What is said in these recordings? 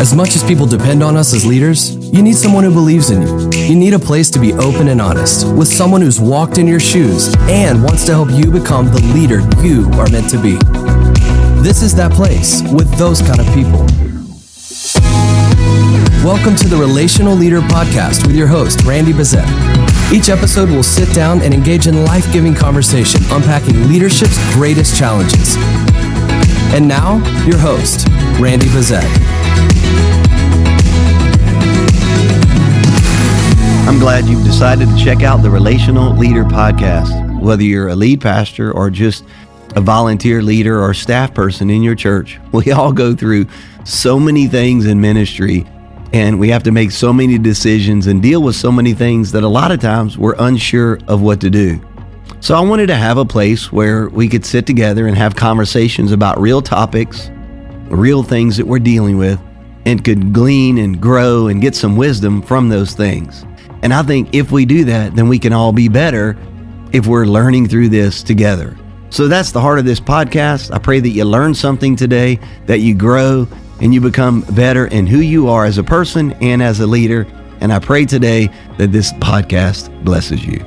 As much as people depend on us as leaders, you need someone who believes in you. You need a place to be open and honest with someone who's walked in your shoes and wants to help you become the leader you are meant to be. This is that place with those kind of people. Welcome to the Relational Leader Podcast with your host, Randy Bezet. Each episode will sit down and engage in life giving conversation unpacking leadership's greatest challenges. And now, your host, Randy Bezet. I'm glad you've decided to check out the Relational Leader Podcast. Whether you're a lead pastor or just a volunteer leader or staff person in your church, we all go through so many things in ministry and we have to make so many decisions and deal with so many things that a lot of times we're unsure of what to do. So I wanted to have a place where we could sit together and have conversations about real topics, real things that we're dealing with, and could glean and grow and get some wisdom from those things. And I think if we do that, then we can all be better if we're learning through this together. So that's the heart of this podcast. I pray that you learn something today, that you grow, and you become better in who you are as a person and as a leader. And I pray today that this podcast blesses you.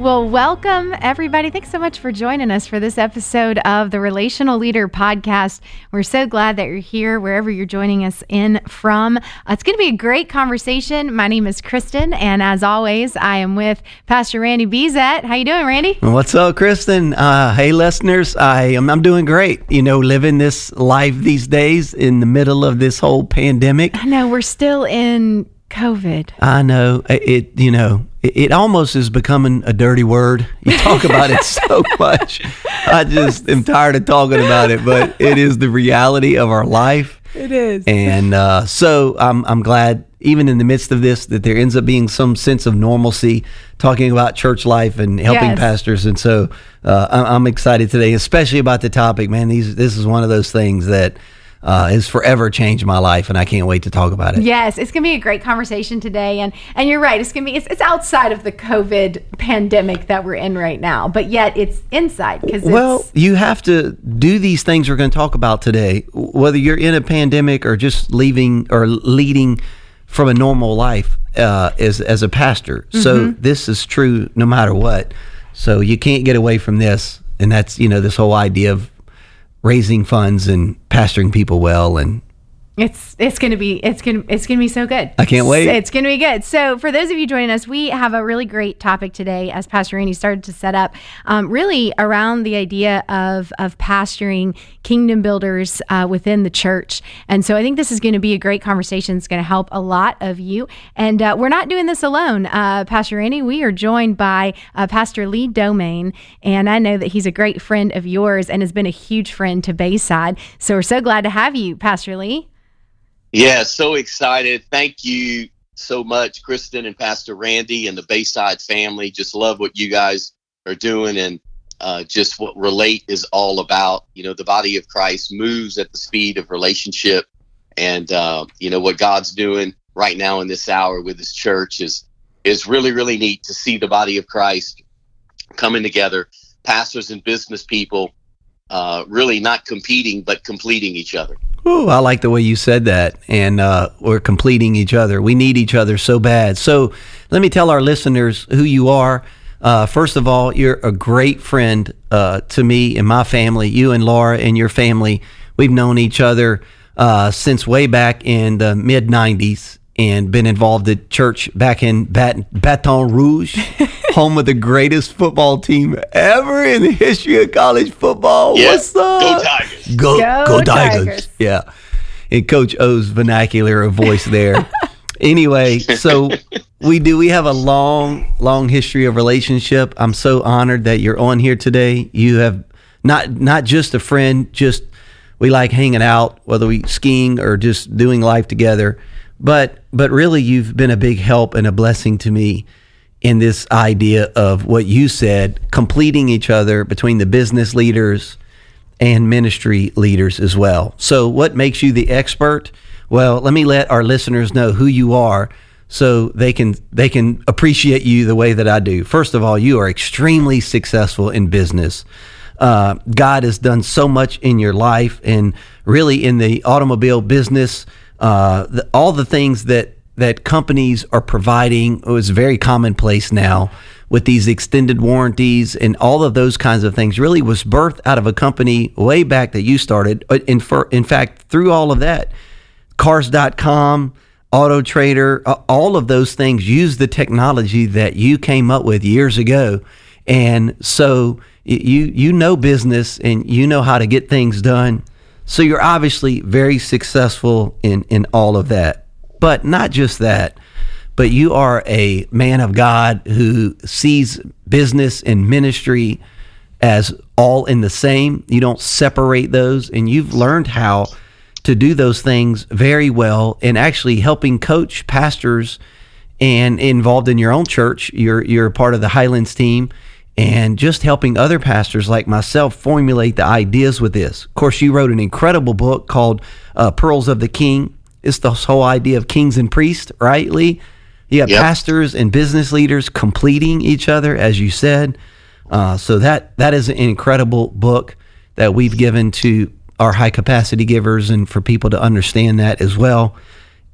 Well, welcome everybody. Thanks so much for joining us for this episode of the Relational Leader Podcast. We're so glad that you're here wherever you're joining us in from. Uh, it's going to be a great conversation. My name is Kristen, and as always, I am with Pastor Randy Bezet. How you doing, Randy? What's up, Kristen? Uh, hey, listeners. I am I'm doing great. You know, living this life these days in the middle of this whole pandemic. I know we're still in COVID. I know it. You know, it, it almost is becoming a dirty word. You talk about it so much. I just am tired of talking about it, but it is the reality of our life. It is. And uh, so I'm I'm glad, even in the midst of this, that there ends up being some sense of normalcy, talking about church life and helping Yes. pastors. And so uh, I'm, I'm excited today, especially about the topic. Man, these this is one of those things that uh, has forever changed my life, and I can't wait to talk about it. Yes, it's going to be a great conversation today, and and you're right. It's going to be it's, it's outside of the COVID pandemic that we're in right now, but yet it's inside because Well, you have to do these things we're going to talk about today, whether you're in a pandemic or just leaving or leading from a normal life uh, as as a pastor. So this is true no matter what. So you can't get away from this, and that's you know this whole idea of raising funds and pastoring people well and It's it's gonna be it's gonna it's gonna be so good. I can't wait. It's gonna be good. So for those of you joining us, we have a really great topic today, as Pastor Randy started to set up, um, really around the idea of of pastoring kingdom builders uh, within the church. And so I think this is going to be a great conversation. It's going to help a lot of you. And uh, we're not doing this alone, uh, Pastor Randy. We are joined by uh, Pastor Lee Domingue, and I know that he's a great friend of yours and has been a huge friend to Bayside. So we're so glad to have you, Pastor Lee. Yeah, so excited. Thank you so much, Kristen and Pastor Randy and the Bayside family. Just love what you guys are doing and uh, just what Relate is all about. You know, the body of Christ moves at the speed of relationship. And, uh, you know, what God's doing right now in this hour with his church is, is really, really neat to see the body of Christ coming together, pastors and business people, uh, really not competing, but completing each other. Ooh, I like the way you said that. And uh, we're completing each other. We need each other so bad. So let me tell our listeners who you are. Uh, first of all, you're a great friend uh, to me and my family. You and Laura and your family, we've known each other uh, since way back in the mid 90s and been involved at church back in Bat- Baton Rouge, home of the greatest football team ever in the history of college football. Yeah, What's up? go Tigers. Go, Go go, Tigers. Tigers. Yeah. And Coach O's vernacular of voice there. anyway, so we do we have a long, long history of relationship. I'm so honored that you're on here today. You have not not just a friend, just we like hanging out, whether we skiing or just doing life together. But but really you've been a big help and a blessing to me in this idea of what you said, completing each other between the business leaders and ministry leaders as well. So, what makes you the expert? Well, let me let our listeners know who you are so they can they can appreciate you the way that I do. First of all, you are extremely successful in business. uh, God has done so much in your life and really in the automobile business. Uh, the, all the things that that companies are providing is very commonplace now with these extended warranties and all of those kinds of things really was birthed out of a company way back that you started. Uh, in, for, in fact, through all of that, cars.com, Auto Trader, uh, all of those things use the technology that you came up with years ago. And so you you know business and you know how to get things done. So you're obviously very successful in in all of that. But not just that, but you are a man of God who sees business and ministry as all in the same. You don't separate those and you've learned how to do those things very well and actually helping coach pastors and involved in your own church. You're you're part of the Highlands team and just helping other pastors like myself formulate the ideas with this. Of course, you wrote an incredible book called uh, Pearls of the King. It's the whole idea of kings and priests, right, Lee? You got yep. pastors and business leaders completing each other, as you said. Uh, so that that is an incredible book that we've given to our high capacity givers and for people to understand that as well.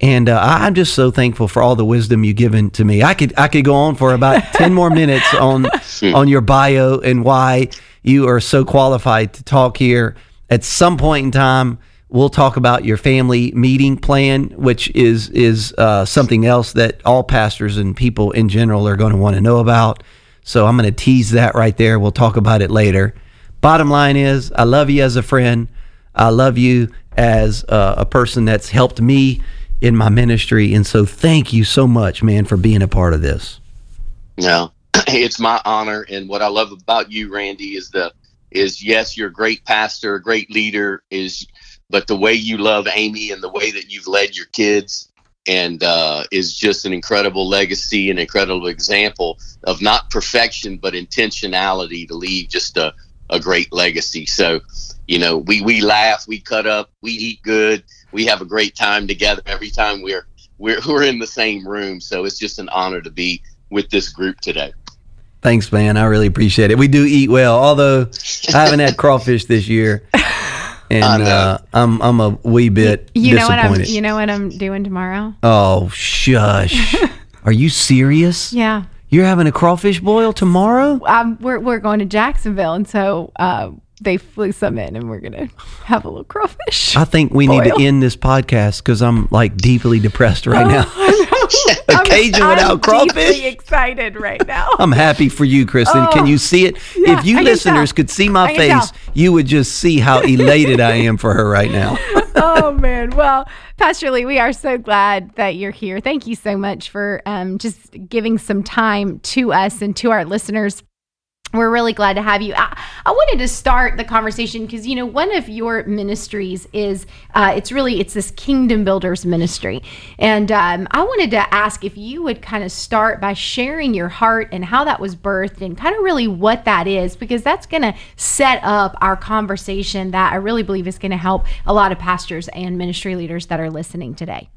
And uh, I'm just so thankful for all the wisdom you've given to me. I could I could go on for about ten more minutes on on your bio and why you are so qualified to talk here. At some point in time, we'll talk about your family meeting plan, which is is uh, something else that all pastors and people in general are going to want to know about. So I'm going to tease that right there. We'll talk about it later. Bottom line is, I love you as a friend. I love you as a, a person that's helped me in my ministry. And so thank you so much, man, for being a part of this. No, it's my honor. And what I love about you, Randy, is the is yes, you're a great pastor, a great leader, is but the way you love Amy and the way that you've led your kids and uh, is just an incredible legacy, an incredible example of not perfection but intentionality to leave just a, a great legacy. So you know, we we laugh, we cut up, we eat good, we have a great time together every time we're we're we're in the same room. So it's just an honor to be with this group today. Thanks, man. I really appreciate it. We do eat well, although I haven't had crawfish this year. And uh, I'm I'm a wee bit you, know what I'm you know what I'm doing tomorrow? Oh shush! Are you serious? Yeah. You're having a crawfish boil tomorrow? Um, we're we're going to Jacksonville, and so uh, they flew some in and we're gonna have a little crawfish. I think we boil. need to end this podcast because I'm like deeply depressed right oh, now. Occasion I'm, without I'm crawfish. excited right now. I'm happy for you, Kristen. Oh, can you see it? Yeah, if you I listeners could see my face, you would just see how elated I am for her right now. oh man! Well, Pastor Lee, we are so glad that you're here. Thank you so much for um, just giving some time to us and to our listeners we're really glad to have you. I, I wanted to start the conversation because you know one of your ministries is uh, it's really it's this kingdom builders ministry, and um, I wanted to ask if you would kind of start by sharing your heart and how that was birthed and kind of really what that is because that's going to set up our conversation that I really believe is going to help a lot of pastors and ministry leaders that are listening today.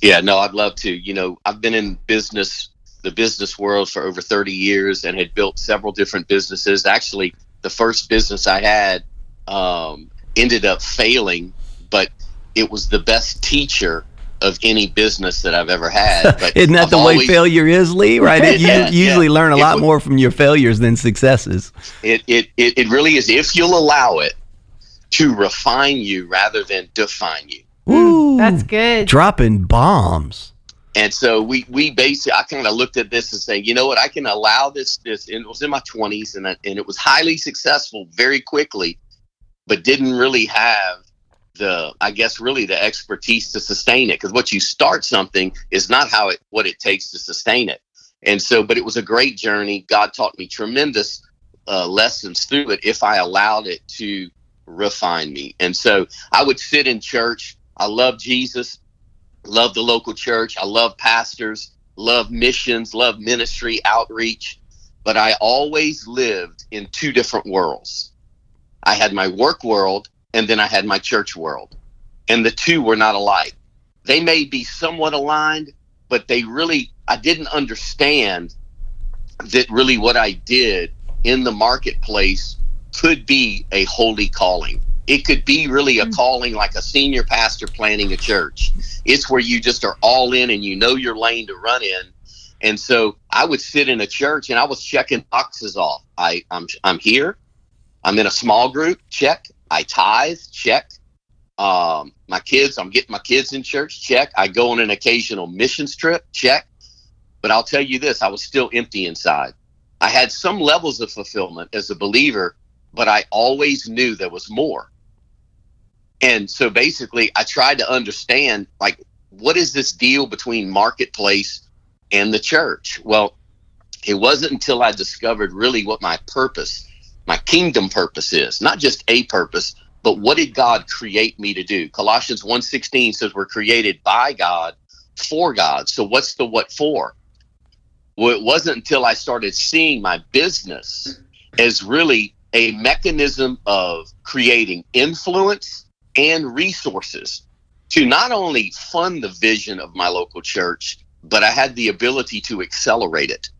Yeah, no, I'd love to. You know, I've been in business the business world for over 30 years and had built several different businesses. Actually, the first business I had um, ended up failing, but it was the best teacher of any business that I've ever had. But Isn't that I've the always, way failure is, Lee? Right? You yeah, usually yeah. learn a lot more from your failures than successes. It, it, it, it really is. If you'll allow it to refine you rather than define you. Ooh, that's good. Dropping bombs. And so we we basically I kind of looked at this and saying, you know what, I can allow this this. And it was in my twenties, and I, and it was highly successful very quickly, but didn't really have the I guess really the expertise to sustain it. Because what you start something is not how it what it takes to sustain it. And so, but it was a great journey. God taught me tremendous uh, lessons through it if I allowed it to refine me. And so I would sit in church. I love Jesus love the local church. I love pastors, love missions, love ministry, outreach. But I always lived in two different worlds. I had my work world and then I had my church world. And the two were not alike. They may be somewhat aligned, but they really, I didn't understand that really what I did in the marketplace could be a holy calling. It could be really a mm. calling like a senior pastor planning a church. It's where you just are all in and you know your lane to run in. And so I would sit in a church and I was checking boxes off. I, I'm I'm here. I'm in a small group. Check. I tithe. Check. Um, my kids. I'm getting my kids in church. Check. I go on an occasional missions trip. Check. But I'll tell you this: I was still empty inside. I had some levels of fulfillment as a believer, but I always knew there was more. And so basically, I tried to understand like, what is this deal between marketplace and the church? Well, it wasn't until I discovered really what my purpose, my kingdom purpose is, not just a purpose, but what did God create me to do? Colossians 1:16 says we're created by God for God. So what's the what for? Well, it wasn't until I started seeing my business as really a mechanism of creating influence and resources to not only fund the vision of my local church, but I had the ability to accelerate it.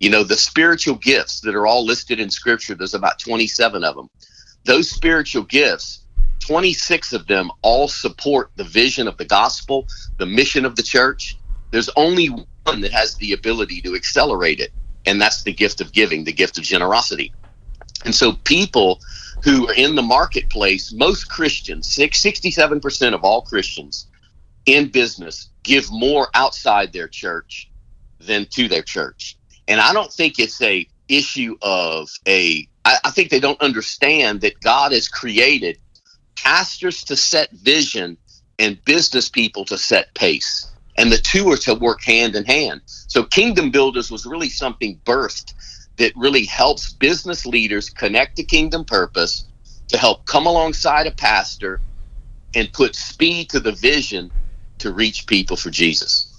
You know, the spiritual gifts that are all listed in scripture, there's about 27 of them. Those spiritual gifts, 26 of them all support the vision of the gospel, the mission of the church. There's only one that has the ability to accelerate it, and that's the gift of giving, the gift of generosity. And so people who are in the marketplace, most Christians, 67% of all Christians in business give more outside their church than to their church. And I don't think it's a issue of a I, I think they don't understand that God has created pastors to set vision and business people to set pace. And the two are to work hand in hand. So Kingdom Builders was really something birthed that really helps business leaders connect to kingdom purpose to help come alongside a pastor and put speed to the vision to reach people for Jesus.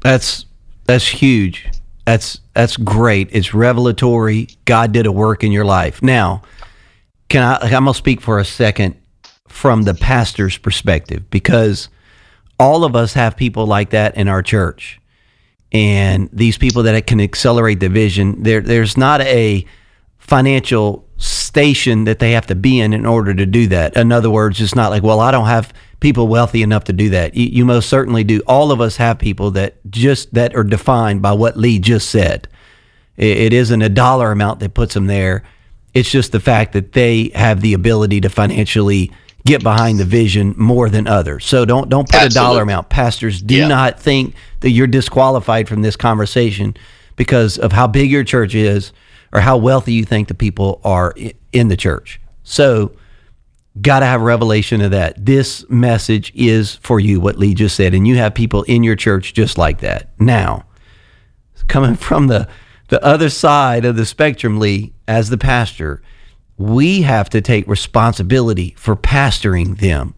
That's that's huge. That's that's great. It's revelatory. God did a work in your life. Now, can I I'm going to speak for a second from the pastor's perspective because all of us have people like that in our church and these people that can accelerate the vision. There, there's not a financial station that they have to be in in order to do that. In other words, it's not like, well, I don't have people wealthy enough to do that. You, you most certainly do. All of us have people that just that are defined by what Lee just said. It, it isn't a dollar amount that puts them there. It's just the fact that they have the ability to financially get behind the vision more than others. So don't don't put Absolutely. a dollar amount. Pastors, do yeah. not think that you're disqualified from this conversation because of how big your church is or how wealthy you think the people are in the church. So got to have revelation of that. This message is for you what Lee just said and you have people in your church just like that. Now, coming from the the other side of the spectrum, Lee, as the pastor, we have to take responsibility for pastoring them.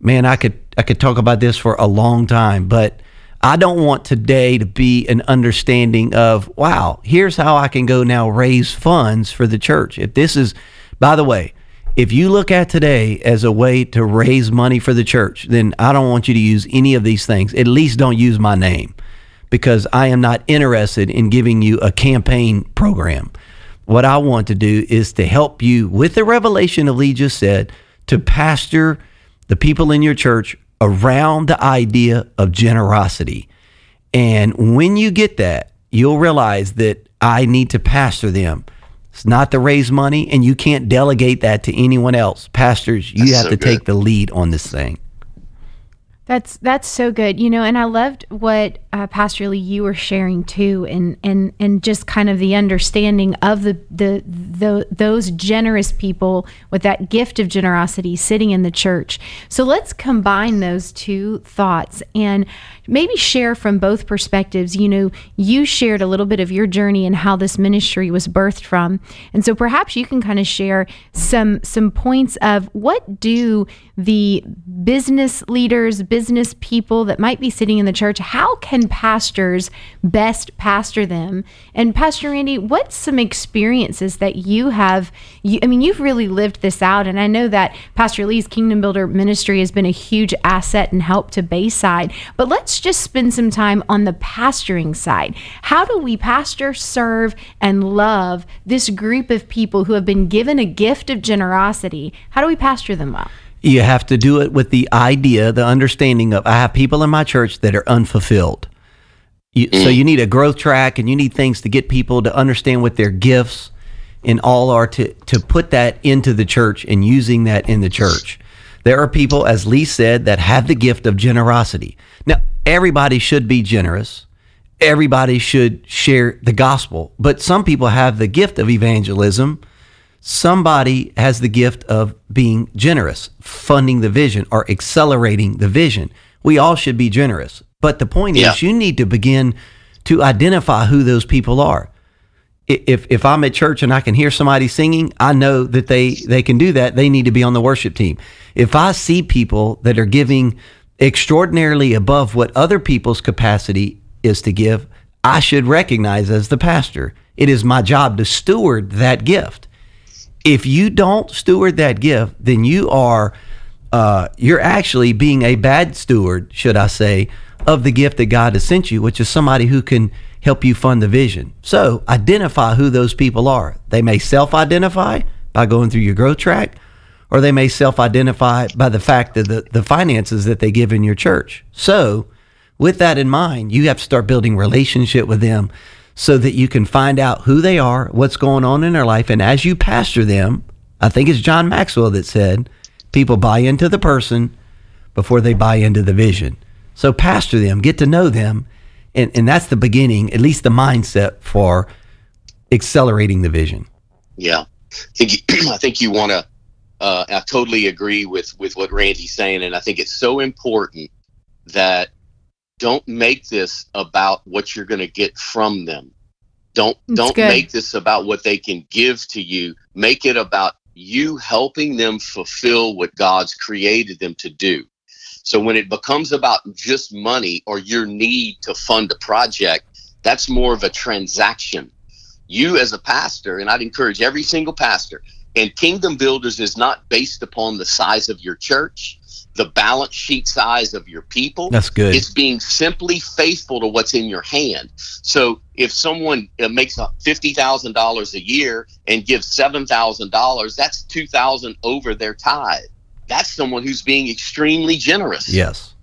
Man, I could I could talk about this for a long time, but I don't want today to be an understanding of, wow, here's how I can go now raise funds for the church. If this is by the way, if you look at today as a way to raise money for the church, then I don't want you to use any of these things. At least don't use my name because I am not interested in giving you a campaign program what I want to do is to help you with the revelation of Lee just said to pastor the people in your church around the idea of generosity. And when you get that, you'll realize that I need to pastor them. It's not to raise money, and you can't delegate that to anyone else. Pastors, you That's have so to good. take the lead on this thing. That's that's so good, you know, and I loved what uh, Pastor Lee you were sharing too, and and and just kind of the understanding of the, the the those generous people with that gift of generosity sitting in the church. So let's combine those two thoughts and maybe share from both perspectives. You know, you shared a little bit of your journey and how this ministry was birthed from, and so perhaps you can kind of share some some points of what do the business leaders, business people that might be sitting in the church, how can pastors best pastor them? And Pastor Randy, what's some experiences that you have? You, I mean, you've really lived this out, and I know that Pastor Lee's Kingdom Builder ministry has been a huge asset and help to Bayside. But let's just spend some time on the pastoring side. How do we pastor, serve, and love this group of people who have been given a gift of generosity? How do we pastor them well? You have to do it with the idea, the understanding of I have people in my church that are unfulfilled. You, so mm. you need a growth track and you need things to get people to understand what their gifts and all are to, to put that into the church and using that in the church. There are people, as Lee said, that have the gift of generosity. Now, everybody should be generous. Everybody should share the gospel. But some people have the gift of evangelism somebody has the gift of being generous, funding the vision or accelerating the vision. We all should be generous. But the point yeah. is, you need to begin to identify who those people are. If, if I'm at church and I can hear somebody singing, I know that they, they can do that. They need to be on the worship team. If I see people that are giving extraordinarily above what other people's capacity is to give, I should recognize as the pastor, it is my job to steward that gift if you don't steward that gift, then you are uh, you're actually being a bad steward, should I say, of the gift that God has sent you, which is somebody who can help you fund the vision. So identify who those people are. They may self-identify by going through your growth track, or they may self-identify by the fact that the, the finances that they give in your church. So with that in mind, you have to start building relationship with them so that you can find out who they are, what's going on in their life. And as you pastor them, I think it's John Maxwell that said, people buy into the person before they buy into the vision. So pastor them, get to know them. And, and that's the beginning, at least the mindset for accelerating the vision. Yeah. I think, I think you want to, uh, I totally agree with, with what Randy's saying. And I think it's so important that don't make this about what you're going to get from them. Don't That's don't good. make this about what they can give to you. Make it about you helping them fulfill what God's created them to do. So when it becomes about just money or your need to fund a project, that's more of a transaction. You as a pastor, and I'd encourage every single pastor, and Kingdom Builders is not based upon the size of your church the balance sheet size of your people. That's good. It's being simply faithful to what's in your hand. So if someone uh, makes fifty thousand dollars a year and gives seven thousand dollars, that's two thousand over their tithe. That's someone who's being extremely generous. Yes.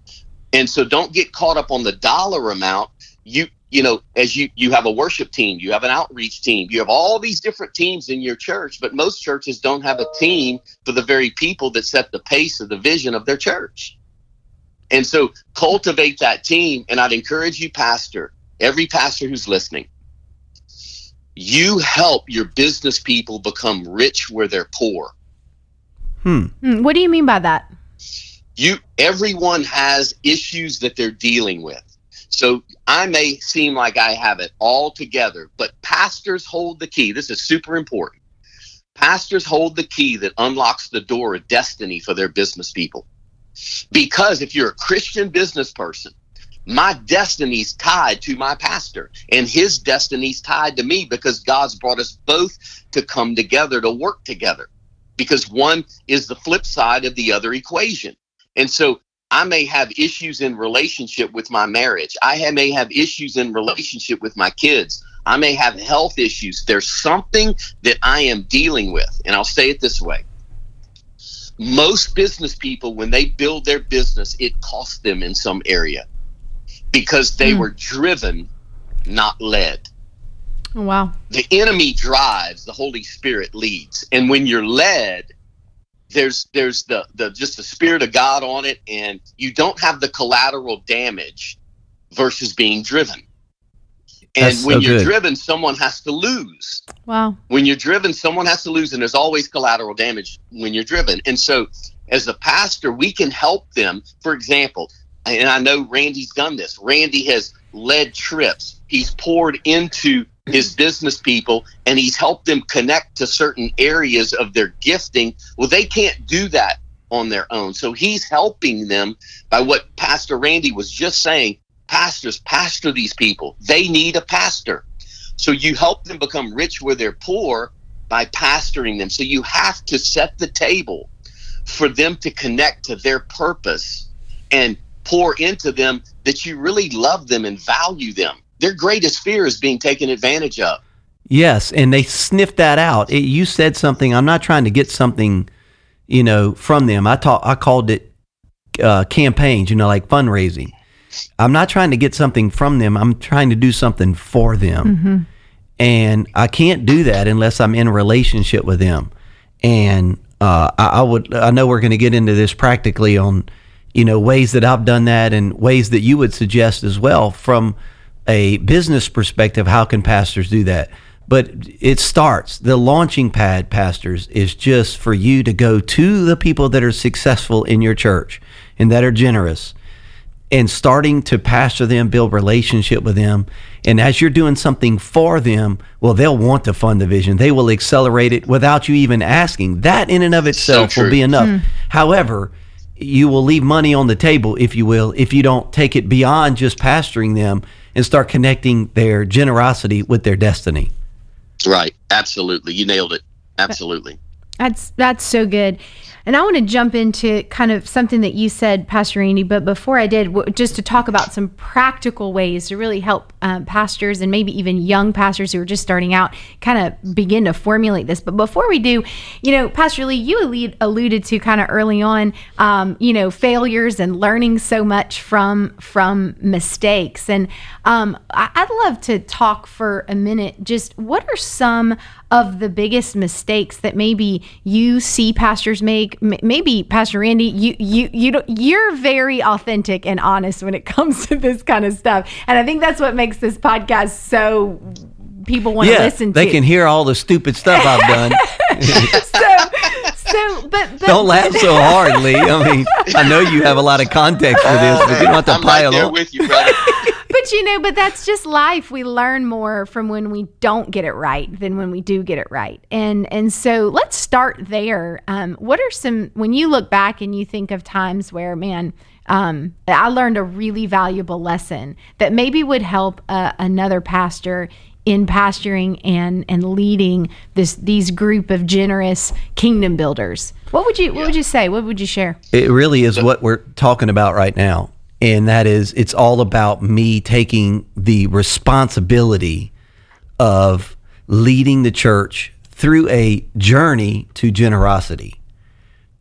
And so don't get caught up on the dollar amount. You you know, as you you have a worship team, you have an outreach team, you have all these different teams in your church, but most churches don't have a team for the very people that set the pace of the vision of their church. And so cultivate that team and I'd encourage you pastor, every pastor who's listening, you help your business people become rich where they're poor. Hmm. hmm. What do you mean by that? You everyone has issues that they're dealing with so I may seem like I have it all together, but pastors hold the key. This is super important. Pastors hold the key that unlocks the door of destiny for their business people. Because if you're a Christian business person, my destiny's tied to my pastor, and his destiny's tied to me because God's brought us both to come together to work together. Because one is the flip side of the other equation. And so I may have issues in relationship with my marriage. I may have issues in relationship with my kids. I may have health issues. There's something that I am dealing with. And I'll say it this way. Most business people, when they build their business, it costs them in some area because they mm. were driven, not led. Oh, wow. The enemy drives, the Holy Spirit leads. And when you're led, there's there's the the just the spirit of God on it, and you don't have the collateral damage versus being driven. And That's when so you're good. driven, someone has to lose. Wow. When you're driven, someone has to lose, and there's always collateral damage when you're driven. And so, as a pastor, we can help them. For example, and I know Randy's done this. Randy has led trips. He's poured into his business people and he's helped them connect to certain areas of their gifting. Well, they can't do that on their own. So he's helping them by what Pastor Randy was just saying pastors pastor these people. They need a pastor. So you help them become rich where they're poor by pastoring them. So you have to set the table for them to connect to their purpose and pour into them that you really love them and value them. Their greatest fear is being taken advantage of. Yes, and they sniffed that out. It, you said something. I'm not trying to get something, you know, from them. I taught. I called it uh, campaigns. You know, like fundraising. I'm not trying to get something from them. I'm trying to do something for them. Mm-hmm. And I can't do that unless I'm in a relationship with them. And uh, I, I, would, I know we're going to get into this practically on, you know, ways that I've done that and ways that you would suggest as well from a business perspective. How can pastors do that? But it starts, the launching pad, pastors, is just for you to go to the people that are successful in your church and that are generous and starting to pastor them, build relationship with them. And as you're doing something for them, well, they'll want to fund the vision. They will accelerate it without you even asking. That in and of itself so will be enough. Mm. However, you will leave money on the table, if you will, if you don't take it beyond just pastoring them and start connecting their generosity with their destiny. Right. Absolutely. You nailed it. Absolutely. That's that's so good. And I want to jump into kind of something that you said, Pastor Andy, but before I did, just to talk about some practical ways to really help um, pastors and maybe even young pastors who are just starting out kind of begin to formulate this. But before we do, you know, Pastor Lee, you alluded to kind of early on, um, you know, failures and learning so much from from mistakes. And um, I'd love to talk for a minute. Just what are some of the biggest mistakes that maybe you see pastors make maybe pastor randy you you you don't, you're very authentic and honest when it comes to this kind of stuff. And i think that's what makes this podcast so people want yeah, to listen to. they can hear all the stupid stuff i've done. So so but, but don't laugh so hard lee. I mean i know you have a lot of context for this but you don't have to I'm pile right there on. with you brother but you know, but that's just life. We learn more from when we don't get it right than when we do get it right. And and so let's start there. Um, what are some when you look back and you think of times where, man, um, I learned a really valuable lesson that maybe would help uh, another pastor in pastoring and and leading this these group of generous kingdom builders. What would you what would you say? What would you share? It really is what we're talking about right now and that is it's all about me taking the responsibility of leading the church through a journey to generosity.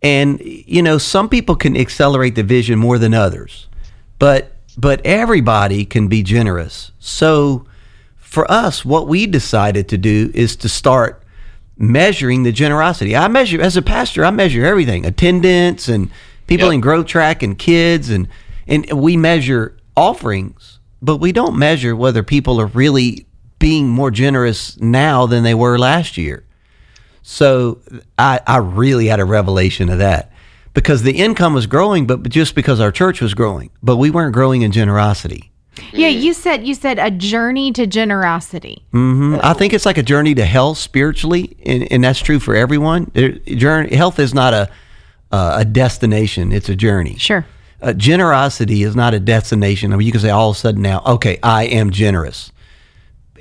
And you know, some people can accelerate the vision more than others. But but everybody can be generous. So for us, what we decided to do is to start measuring the generosity. I measure as a pastor, I measure everything, attendance and people yep. in growth track and kids and and we measure offerings, but we don't measure whether people are really being more generous now than they were last year. So I, I really had a revelation of that because the income was growing, but just because our church was growing, but we weren't growing in generosity. Yeah, you said you said a journey to generosity. Mm-hmm. I think it's like a journey to health spiritually, and, and that's true for everyone. Journey, health is not a uh, a destination; it's a journey. Sure uh, generosity is not a destination. I mean, you can say all of a sudden now, okay, I am generous,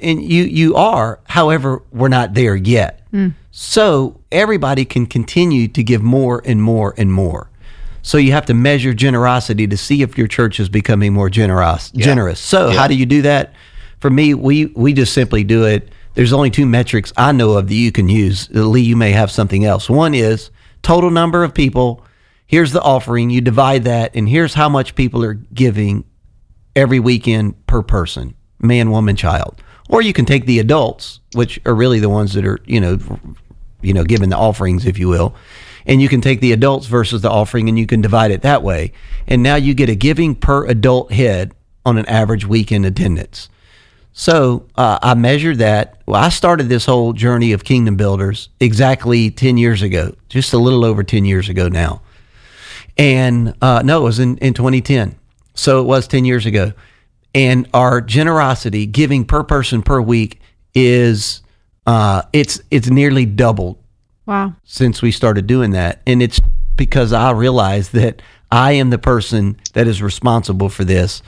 and you you are. However, we're not there yet. Mm. So everybody can continue to give more and more and more. So you have to measure generosity to see if your church is becoming more generous. Yeah. Generous. So yeah. how do you do that? For me, we we just simply do it. There's only two metrics I know of that you can use. Lee, you may have something else. One is total number of people here's the offering, you divide that, and here's how much people are giving every weekend per person, man, woman, child. Or you can take the adults, which are really the ones that are, you know, you know, giving the offerings, if you will, and you can take the adults versus the offering and you can divide it that way. And now you get a giving per adult head on an average weekend attendance. So uh, I measured that. Well, I started this whole journey of Kingdom Builders exactly 10 years ago, just a little over 10 years ago now. And uh, no, it was in, in 2010. So it was 10 years ago. And our generosity, giving per person per week, is uh, it's it's nearly doubled. Wow! Since we started doing that, and it's because I realized that I am the person that is responsible for this,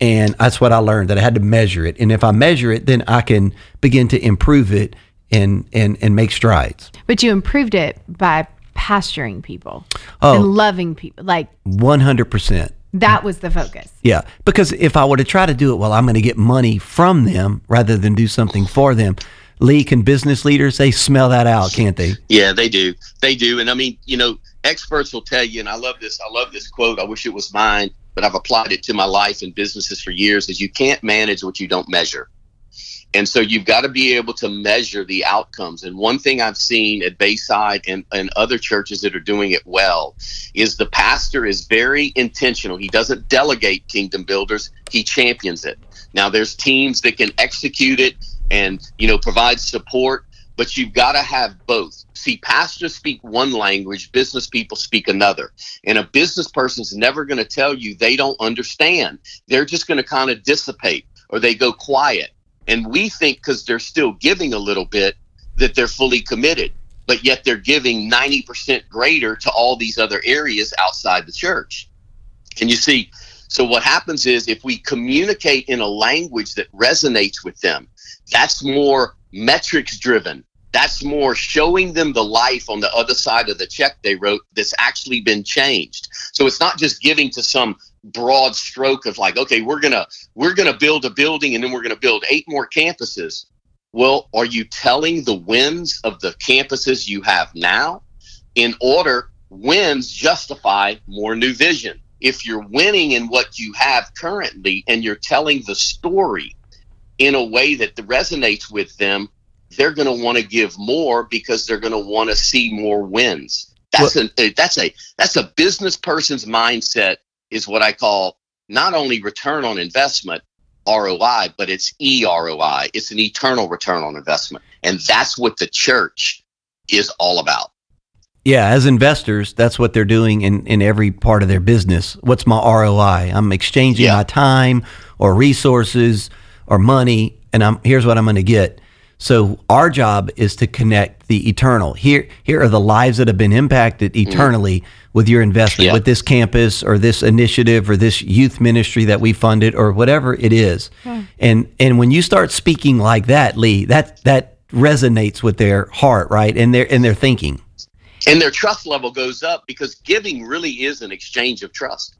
And that's what I learned that I had to measure it. And if I measure it, then I can begin to improve it and and and make strides. But you improved it by pastoring people Oh. and loving people. Like 100%. that was the focus. Yeah, because if I were to try to do it, well, I'm going to get money from them rather than do something for them. Lee, can business leaders they smell that out, can't they? Yeah, they do. They do. And I mean, you know, experts will tell you, and I love this. I love this quote. I wish it was mine, but I've applied it to my life and businesses for years. Is you can't manage what you don't measure. And so you've got to be able to measure the outcomes. And one thing I've seen at Bayside and, and other churches that are doing it well is the pastor is very intentional. He doesn't delegate kingdom builders, he champions it. Now there's teams that can execute it and you know provide support, but you've got to have both. See, pastors speak one language, business people speak another. And a business person's never going to tell you they don't understand. They're just going to kind of dissipate or they go quiet. And we think because they're still giving a little bit that they're fully committed, but yet they're giving 90% greater to all these other areas outside the church. And you see, so what happens is if we communicate in a language that resonates with them, that's more metrics driven. That's more showing them the life on the other side of the check they wrote that's actually been changed. So it's not just giving to some broad stroke of like, okay, we're gonna we're gonna build a building and then we're gonna build eight more campuses. Well, are you telling the wins of the campuses you have now? In order, wins justify more new vision. If you're winning in what you have currently and you're telling the story in a way that resonates with them, they're going to want to give more because they're going to want to see more wins. That's a that's a that's a business person's mindset is what I call not only return on investment ROI, but it's EROI. It's an eternal return on investment. And that's what the church is all about. Yeah, as investors, that's what they're doing in, in every part of their business. What's my ROI? I'm exchanging Yeah. my time or resources or money, and I'm here's what I'm going to get. So our job is to connect the eternal. Here, here are the lives that have been impacted eternally with your investment, Yeah. with this campus or this initiative or this youth ministry that we funded or whatever it is. And and when you start speaking like that, Lee, that that resonates with their heart, right? And their and their thinking. and their trust level goes up because giving really is an exchange of trust.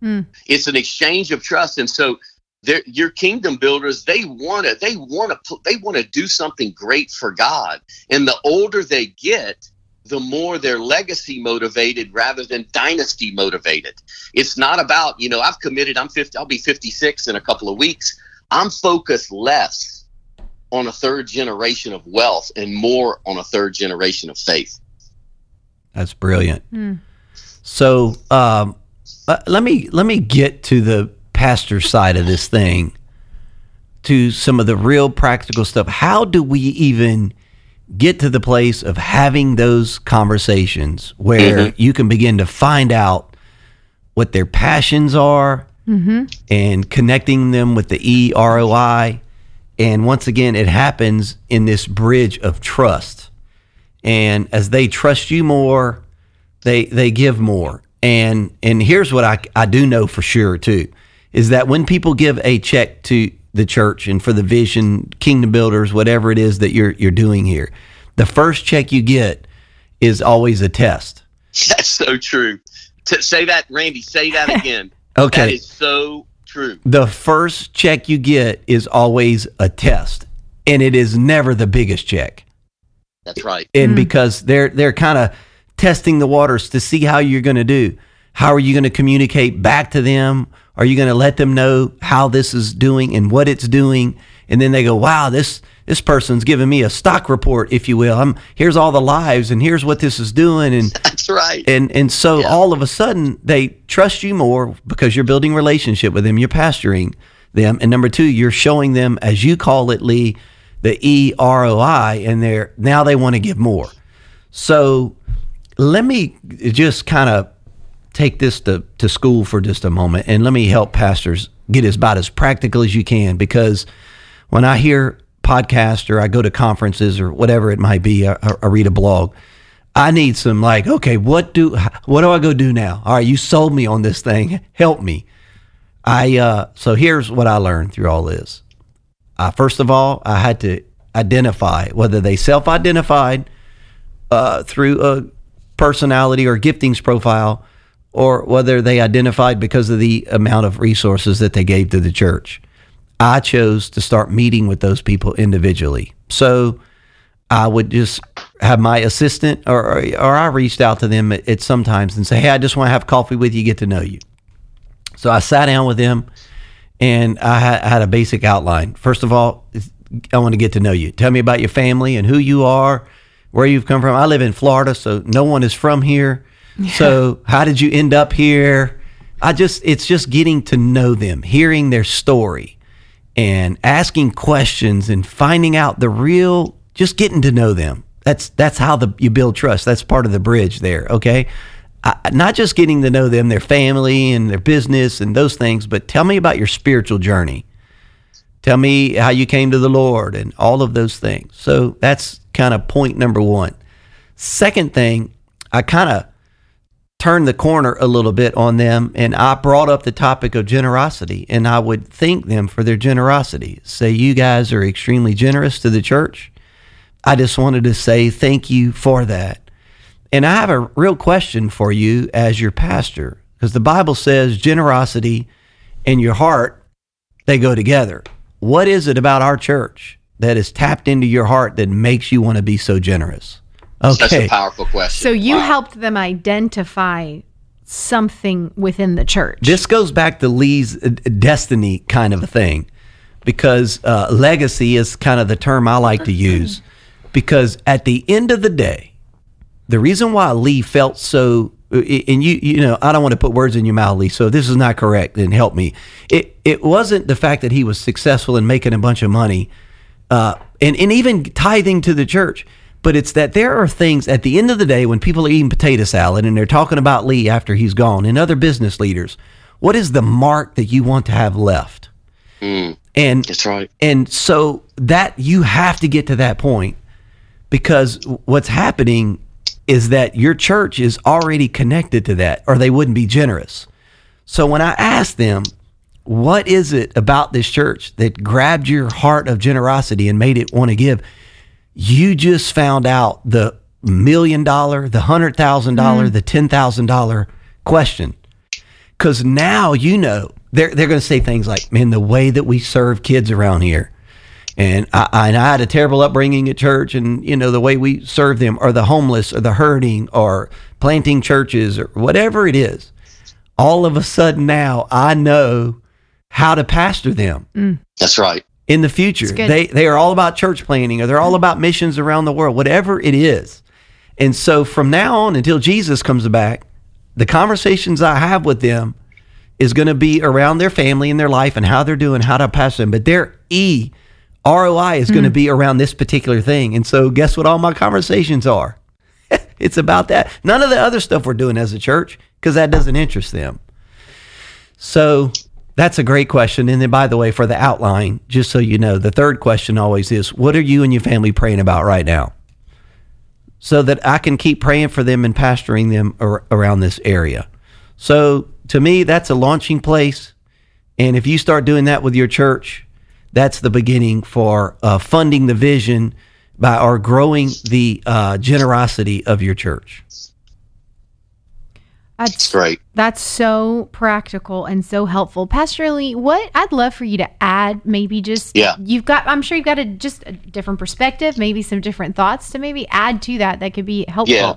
Hmm. It's an exchange of trust, and so they're- your kingdom builders they want to they want to they want to do something great for God, and the older they get, the more they're legacy motivated rather than dynasty motivated. It's not about you know I've committed I'm 50 I'll be 56 in a couple of weeks. I'm focused less on a third generation of wealth and more on a third generation of faith. That's brilliant. Hmm. So um, uh, let me let me get to the pastor side of this thing, to some of the real practical stuff. How do we even get to the place of having those conversations where mm-hmm. you can begin to find out what their passions are mm-hmm. and connecting them with the E ROI? And once again, it happens in this bridge of trust. And as they trust you more they they give more. And and here's what I, I do know for sure too is that when people give a check to the church and for the vision kingdom builders whatever it is that you're you're doing here the first check you get is always a test That's so true. T- say that, Randy. Say that again. Okay. That is so true. the first check you get is always a test and it is never the biggest check That's right. and mm. because they're they're kind of testing the waters to see how you're going to do. How are you going to communicate back to them? Are you going to let them know how this is doing and what it's doing? And then they go, "Wow, this this person's giving me a stock report, if you will. I'm here's all the lives and here's what this is doing and That's right. and and so Yeah. all of a sudden they trust you more because you're building relationship with them you're pastoring them and number two you're showing them as you call it lee the E R O I, and they're now they want to give more so let me just kind of take this to, to school for just a moment and let me help pastors get as about as practical as you can because when I hear podcasts or I go to conferences or whatever it might be, I, I read a blog. I need some like, okay, what do what do I go do now? All right, you sold me on this thing. Help me. I uh, so here's what I learned through all this. Uh, first of all, I had to identify whether they self-identified uh, through a personality or giftings profile, or whether they identified because of the amount of resources that they gave to the church. I chose to start meeting with those people individually. So I would just have my assistant, or or I reached out to them at, at sometimes and say, "Hey, I just want to have coffee with you, get to know you." So I sat down with them, and I had a basic outline. First of all, I want to get to know you. Tell me about your family and who you are, where you've come from. I live in Florida, so no one is from here. So how did you end up here? I just it's just getting to know them, hearing their story and asking questions and finding out the real just getting to know them. That's that's how the you build trust. That's part of the bridge there. Okay, I, not just getting to know them, their family and their business and those things, but tell me about your spiritual journey. Tell me how you came to the Lord and all of those things. So that's kind of point number one. Second thing, I kind of turned the corner a little bit on them and I brought up the topic of generosity and I would thank them for their generosity. Say, you guys are extremely generous to the church. I just wanted to say thank you for that. And I have a real question for you as your pastor, because the Bible says generosity and your heart, they go together. What is it about our church that is tapped into your heart that makes you want to be so generous? Okay. Such a powerful question. So you wow. helped them identify something within the church. This goes back to Lee's uh, destiny kind of a thing because uh, legacy is kind of the term I like to use because at the end of the day, the reason why Lee felt so and you you know I don't want to put words in your mouth, Lee. So this is not correct. Then help me. It it wasn't the fact that he was successful in making a bunch of money, uh, and and even tithing to the church. But it's that there are things at the end of the day when people are eating potato salad and they're talking about Lee after he's gone and other business leaders. What is the mark that you want to have left? Mm, and that's right. And so that you have to get to that point because what's happening is that your church is already connected to that or they wouldn't be generous. So when I asked them, what is it about this church that grabbed your heart of generosity and made it want to give? You just found out the million dollar, the hundred thousand dollar, mm. the ten thousand dollar question. Cause now you know they're they're gonna say things like, Man, the way that we serve kids around here, and I, and I had a terrible upbringing at church, and you know the way we serve them, or the homeless, or the hurting, or planting churches, or whatever it is. All of a sudden now, I know how to pastor them. Mm. That's right. In the future, they they are all about church planning or they're all about missions around the world, whatever it is. And so from now on until Jesus comes back, the conversations I have with them is going to be around their family and their life and how they're doing, how to pass them. But their E ROI is going to hmm. be around this particular thing. And so, guess what all my conversations are? it's about that. None of the other stuff we're doing as a church because that doesn't interest them. So, that's a great question. And then, by the way, for the outline, just so you know, the third question always is what are you and your family praying about right now? So that I can keep praying for them and pastoring them ar- around this area. So, to me, that's a launching place. And if you start doing that with your church, that's the beginning for uh, funding the vision by or growing the uh, generosity of your church. That's great. That's so practical and so helpful, Pastor Lee. What I'd love for you to add, maybe just yeah, you've got. I'm sure you've got a just a different perspective, maybe some different thoughts to maybe add to that that could be helpful. Yeah,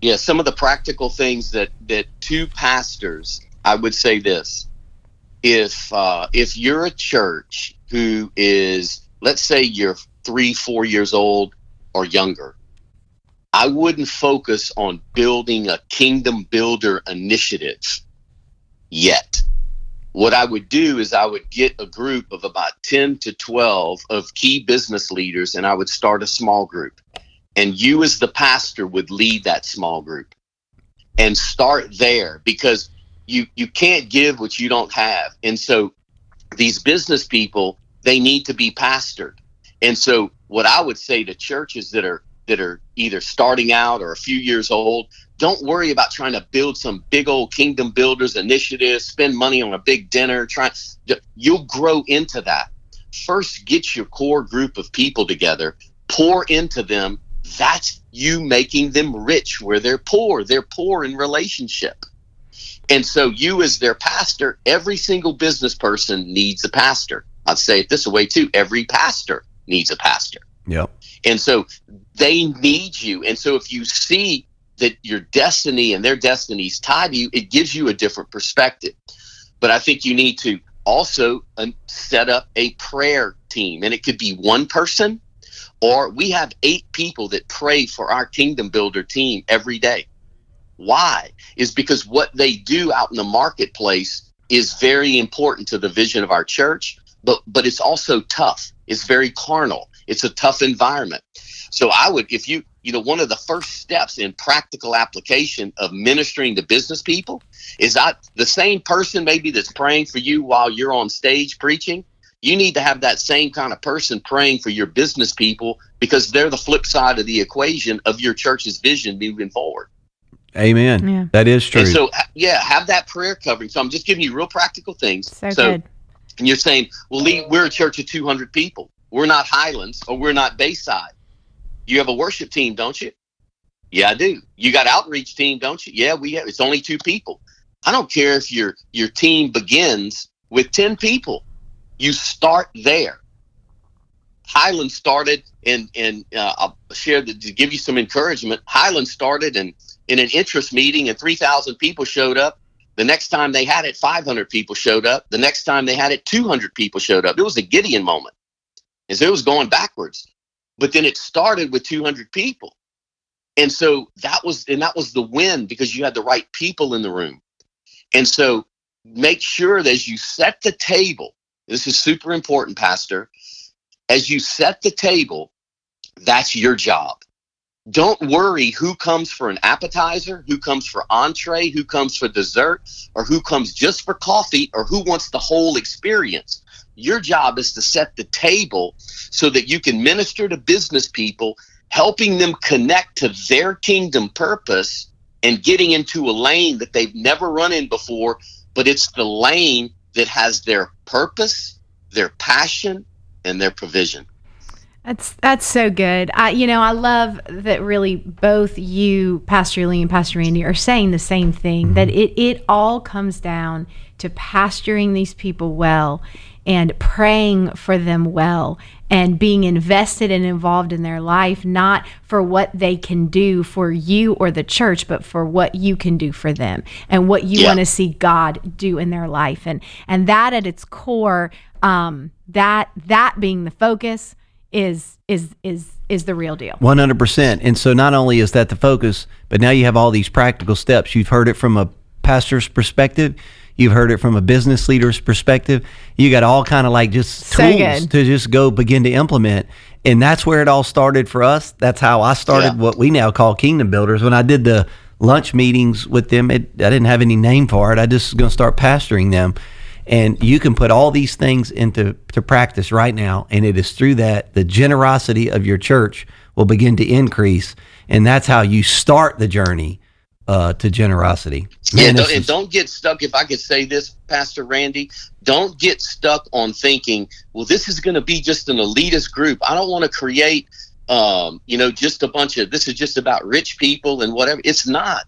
yeah. Some of the practical things that that two pastors, I would say this: if uh, if you're a church who is, let's say you're three, four years old or younger, I wouldn't focus on building a kingdom builder initiative yet. What I would do is I would get a group of about 10 to 12 of key business leaders and I would start a small group. And you, as the pastor, would lead that small group and start there because you, you can't give what you don't have. And so these business people they need to be pastored. And so what I would say to churches that are that are either starting out or a few years old, don't worry about trying to build some big old kingdom builders initiative, spend money on a big dinner. Try, you'll grow into that. First, get your core group of people together, pour into them. That's you making them rich where they're poor. They're poor in relationship. And so, you as their pastor, every single business person needs a pastor. I'd say it this way too every pastor needs a pastor. Yep. And so, they need you. And so, if you see that your destiny and their destinies tie to you, it gives you a different perspective. But I think you need to also uh, set up a prayer team, and it could be one person, or we have eight people that pray for our kingdom builder team every day. Why? Is because what they do out in the marketplace is very important to the vision of our church, but but it's also tough. It's very carnal. It's a tough environment. So I would, if you, you know, one of the first steps in practical application of ministering to business people is that the same person maybe that's praying for you while you're on stage preaching. You need to have that same kind of person praying for your business people because they're the flip side of the equation of your church's vision moving forward. Amen. Yeah. That is true. And so, yeah, have that prayer covering. So I'm just giving you real practical things. So, so good. And you're saying, well, Lee, we're a church of 200 people. We're not Highlands or we're not Bayside. You have a worship team, don't you? Yeah, I do. You got outreach team, don't you? Yeah, we have. It's only two people. I don't care if your your team begins with ten people. You start there. Highland started, and and uh, I'll share the, to give you some encouragement. Highland started in in an interest meeting, and three thousand people showed up. The next time they had it, five hundred people showed up. The next time they had it, two hundred people showed up. It was a Gideon moment, as it was going backwards. But then it started with 200 people. And so that was and that was the win because you had the right people in the room. And so make sure that as you set the table this is super important pastor as you set the table that's your job. Don't worry who comes for an appetizer, who comes for entree, who comes for dessert, or who comes just for coffee, or who wants the whole experience. Your job is to set the table so that you can minister to business people, helping them connect to their kingdom purpose and getting into a lane that they've never run in before, but it's the lane that has their purpose, their passion, and their provision. That's that's so good. I you know I love that really both you, Pastor Lee and Pastor Randy, are saying the same thing. That it it all comes down to pasturing these people well and praying for them well and being invested and involved in their life, not for what they can do for you or the church, but for what you can do for them and what you yeah. want to see God do in their life. And and that at its core, um, that that being the focus is is is is the real deal. 100%. And so not only is that the focus, but now you have all these practical steps. You've heard it from a pastor's perspective, you've heard it from a business leader's perspective. You got all kind of like just tools to just go begin to implement. And that's where it all started for us. That's how I started yeah. what we now call Kingdom Builders. When I did the lunch meetings with them, it, I didn't have any name for it. I just was going to start pastoring them and you can put all these things into to practice right now. And it is through that the generosity of your church will begin to increase. And that's how you start the journey uh, to generosity. Man, yeah, don't, and don't get stuck. If I could say this, Pastor Randy, don't get stuck on thinking, well, this is going to be just an elitist group. I don't want to create, um, you know, just a bunch of this is just about rich people and whatever. It's not.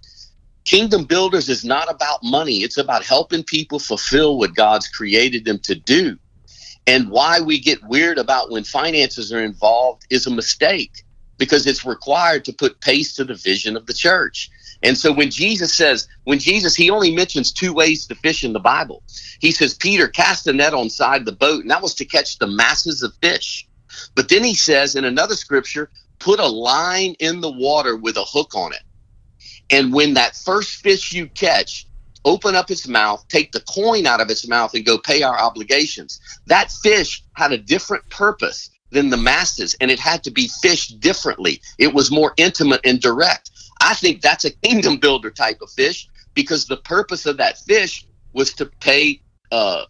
Kingdom Builders is not about money, it's about helping people fulfill what God's created them to do. And why we get weird about when finances are involved is a mistake because it's required to put pace to the vision of the church. And so when Jesus says, when Jesus, he only mentions two ways to fish in the Bible. He says, Peter, cast a net on side the boat, and that was to catch the masses of fish. But then he says in another scripture, put a line in the water with a hook on it. And when that first fish you catch, open up its mouth, take the coin out of its mouth, and go pay our obligations. That fish had a different purpose than the masses, and it had to be fished differently. It was more intimate and direct. I think that's a kingdom builder type of fish because the purpose of that fish was to pay uh,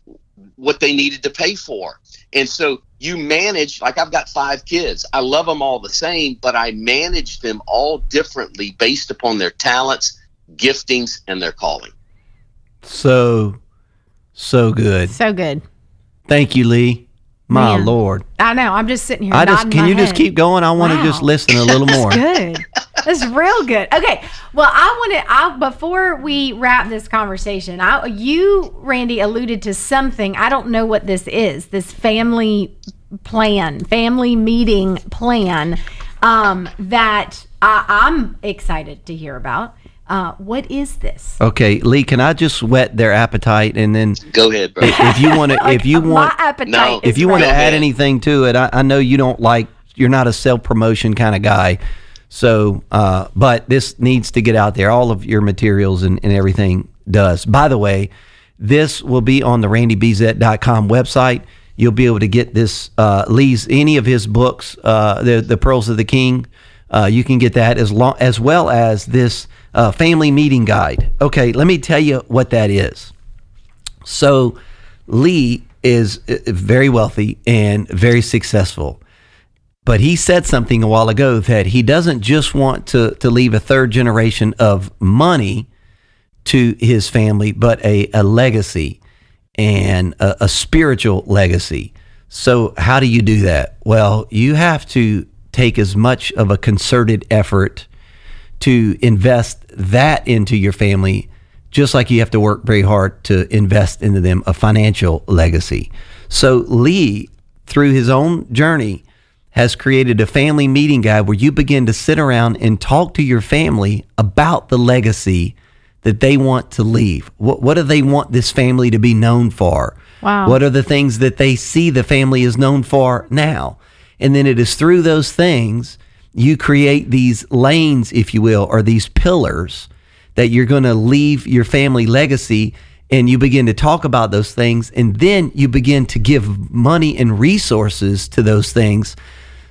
what they needed to pay for. And so you manage, like I've got five kids. I love them all the same, but I manage them all differently based upon their talents, giftings, and their calling. So, so good. So good. Thank you, Lee. My Man. Lord. I know. I'm just sitting here. I just can my you just keep going? I want to Wow. just listen a little more. good. That's real good. Okay. Well, I want to. I before we wrap this conversation, I you Randy alluded to something. I don't know what this is. This family plan, family meeting plan, um, that I, I'm excited to hear about. Uh, what is this? Okay, Lee, can I just whet their appetite and then Go ahead, bro. if you want to if you want my appetite. No. if you want to add anything to it, I, I know you don't like you're not a self promotion kind of guy. So, uh, but this needs to get out there. All of your materials and, and everything does. By the way, this will be on the randybezet.com website. You'll be able to get this uh, Lee's any of his books, uh, the the Pearls of the King. Uh, you can get that as long as well as this uh, family meeting guide. Okay, let me tell you what that is. So Lee is uh, very wealthy and very successful. But he said something a while ago that he doesn't just want to, to leave a third generation of money to his family, but a, a legacy and a, a spiritual legacy. So, how do you do that? Well, you have to take as much of a concerted effort to invest that into your family, just like you have to work very hard to invest into them a financial legacy. So, Lee, through his own journey, has created a family meeting guide where you begin to sit around and talk to your family about the legacy that they want to leave. What, what do they want this family to be known for? Wow. What are the things that they see the family is known for now? And then it is through those things you create these lanes, if you will, or these pillars that you're going to leave your family legacy and you begin to talk about those things and then you begin to give money and resources to those things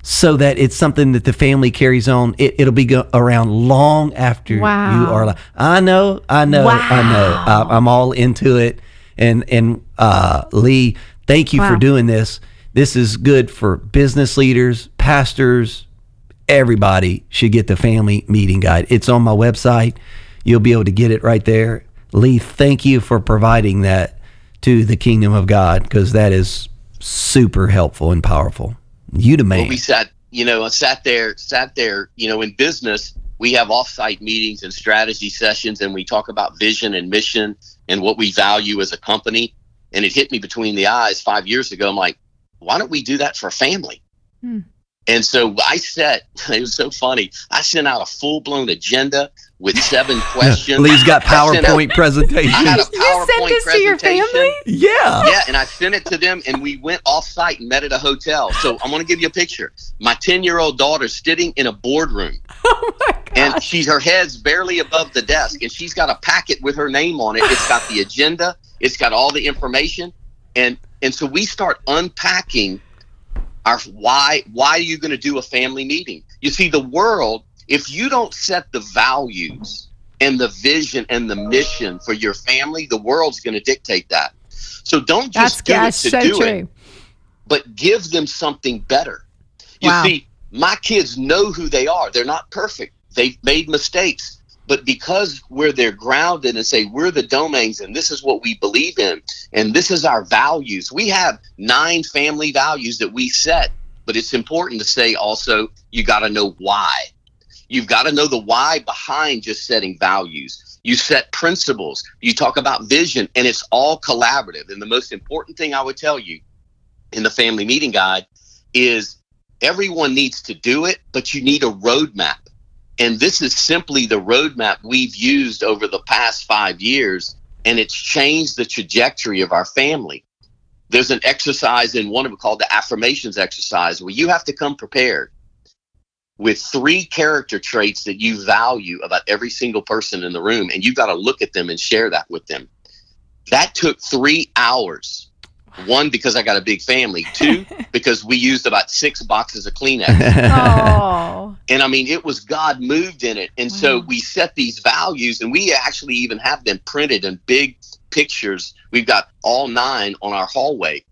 so that it's something that the family carries on it, it'll be go- around long after Wow. you are alive i know i know i know I, i'm all into it and and uh, lee thank you for doing this this is good for business leaders pastors everybody should get the family meeting guide. It's on my website. You'll be able to get it right there. Lee, thank you for providing that to the kingdom of God because that is super helpful and powerful. You the man. Well, we sat, you know, I sat there, sat there, you know, in business, we have offsite meetings and strategy sessions, and we talk about vision and mission and what we value as a company. And it hit me between the eyes five years ago. I'm like, why don't we do that for family? Hmm. And so I set, it was so funny. I sent out a full blown agenda with seven questions. Lee's got I sent out- PowerPoint presentation. I had a You sent this to your presentation. family? yeah. Yeah, and I sent it to them, and we went off site and met at a hotel. So I'm going to give you a picture. My 10 year old daughter sitting in a boardroom, Oh my god. and she's her head's barely above the desk, and she's got a packet with her name on it. It's got the agenda, it's got all the information, and and so we start unpacking our why. Why are you going to do a family meeting? You see, the world, if you don't set the values and the vision and the mission for your family, the world's going to dictate that. So don't That's, just do that's it to so do true. it, but give them something better. You Wow. see, my kids know who they are. They're not perfect. They've made mistakes. But because we're there grounded and say we're the Domingues and this is what we believe in and this is our values. We have nine family values that we set, but it's important to say also you got to know why. You've got to know the why behind just setting values. You set principles. You talk about vision, and it's all collaborative. And the most important thing I would tell you in the family meeting guide is everyone needs to do it, but you need a roadmap. And this is simply the roadmap we've used over the past five years, and it's changed the trajectory of our family. There's an exercise in one of them called the affirmations exercise where you have to come prepared with three character traits that you value about every single person in the room, and you've got to look at them and share that with them. That took three hours. One, because I got a big family. Two, because we used about six boxes of Kleenex. Oh. And I mean, it was God moved in it. And so we set these values, and we actually even have them printed in big pictures. We've got all nine on our hallway.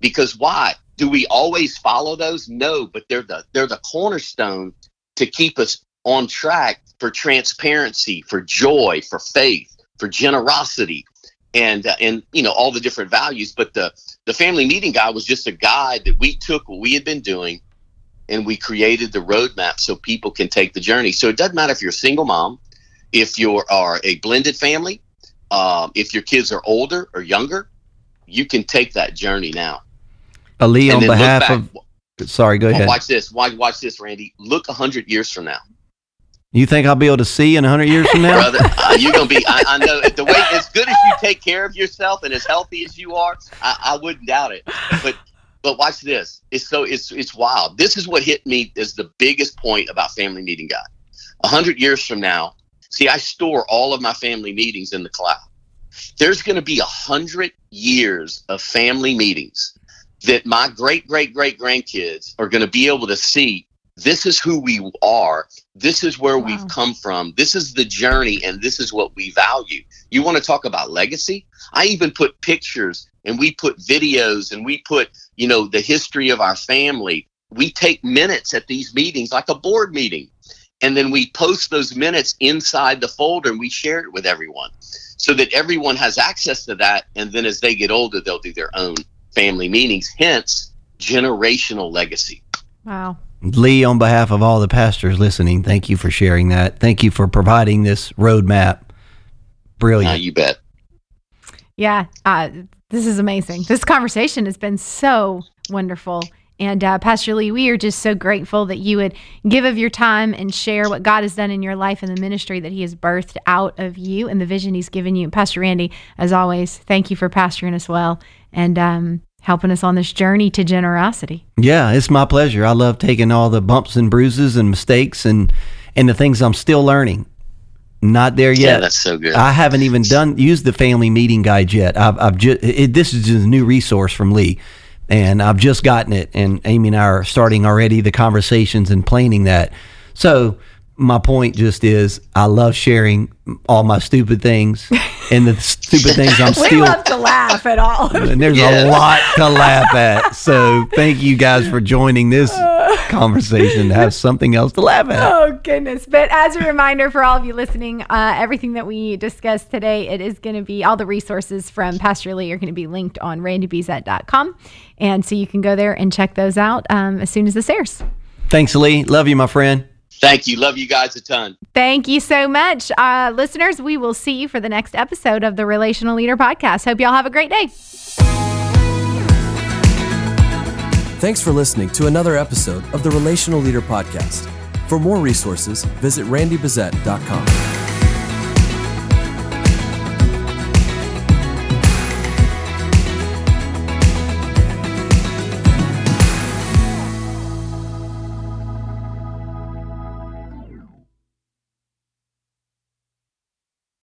Because why? Do we always follow those? No, but they're the they're the cornerstone to keep us on track for transparency, for joy, for faith, for generosity, and uh, and you know all the different values. But the the family meeting guide was just a guide that we took what we had been doing, and we created the roadmap so people can take the journey. So it doesn't matter if you're a single mom, if you are a blended family, um, if your kids are older or younger, you can take that journey now. Ali, on behalf back, of, sorry, go ahead. Watch this. Watch, watch this, Randy. Look a hundred years from now. You think I'll be able to see in hundred years from now, brother? Uh, you're gonna be. I, I, know the way as good as you take care of yourself and as healthy as you are, I, I wouldn't doubt it. But but watch this. It's so it's it's wild. This is what hit me as the biggest point about family meeting God. A hundred years from now, see, I store all of my family meetings in the cloud. There's going to be a hundred years of family meetings that my great great great grandkids are going to be able to see this is who we are. This is where wow. we've come from. This is the journey and this is what we value. You want to talk about legacy? I even put pictures and we put videos and we put you know the history of our family. We take minutes at these meetings like a board meeting and then we post those minutes inside the folder and we share it with everyone so that everyone has access to that. And then as they get older they'll do their own family meetings, hence generational legacy. Wow. Lee, on behalf of all the pastors listening, thank you for sharing that. Thank you for providing this roadmap. Brilliant. Uh, you bet. Yeah, uh, this is amazing. This conversation has been so wonderful. And uh, Pastor Lee, we are just so grateful that you would give of your time and share what God has done in your life and the ministry that He has birthed out of you and the vision He's given you. Pastor Randy, as always, thank you for pastoring us well and um, helping us on this journey to generosity. Yeah, it's my pleasure. I love taking all the bumps and bruises and mistakes and and the things I'm still learning. Not there yet. Yeah, that's so good. I haven't even done used the family meeting guide yet. I've, I've just it, this is just a new resource from Lee, and I've just gotten it. And Amy and I are starting already the conversations and planning that. So my point just is I love sharing all my stupid things and the stupid things I'm still. we love to laugh at all. And there's yeah. a lot to laugh at. So thank you guys for joining this oh, conversation to have something else to laugh at. Oh goodness! But as a reminder for all of you listening, uh, everything that we discussed today, it is going to be all the resources from Pastor Lee are going to be linked on randybezet.com, and so you can go there and check those out um, as soon as this airs. Thanks, Lee. Love you, my friend. Thank you. Love you guys a ton. Thank you so much. Uh, listeners, we will see you for the next episode of the Relational Leader Podcast. Hope y'all have a great day. Thanks for listening to another episode of the Relational Leader Podcast. For more resources, visit randybezet.com.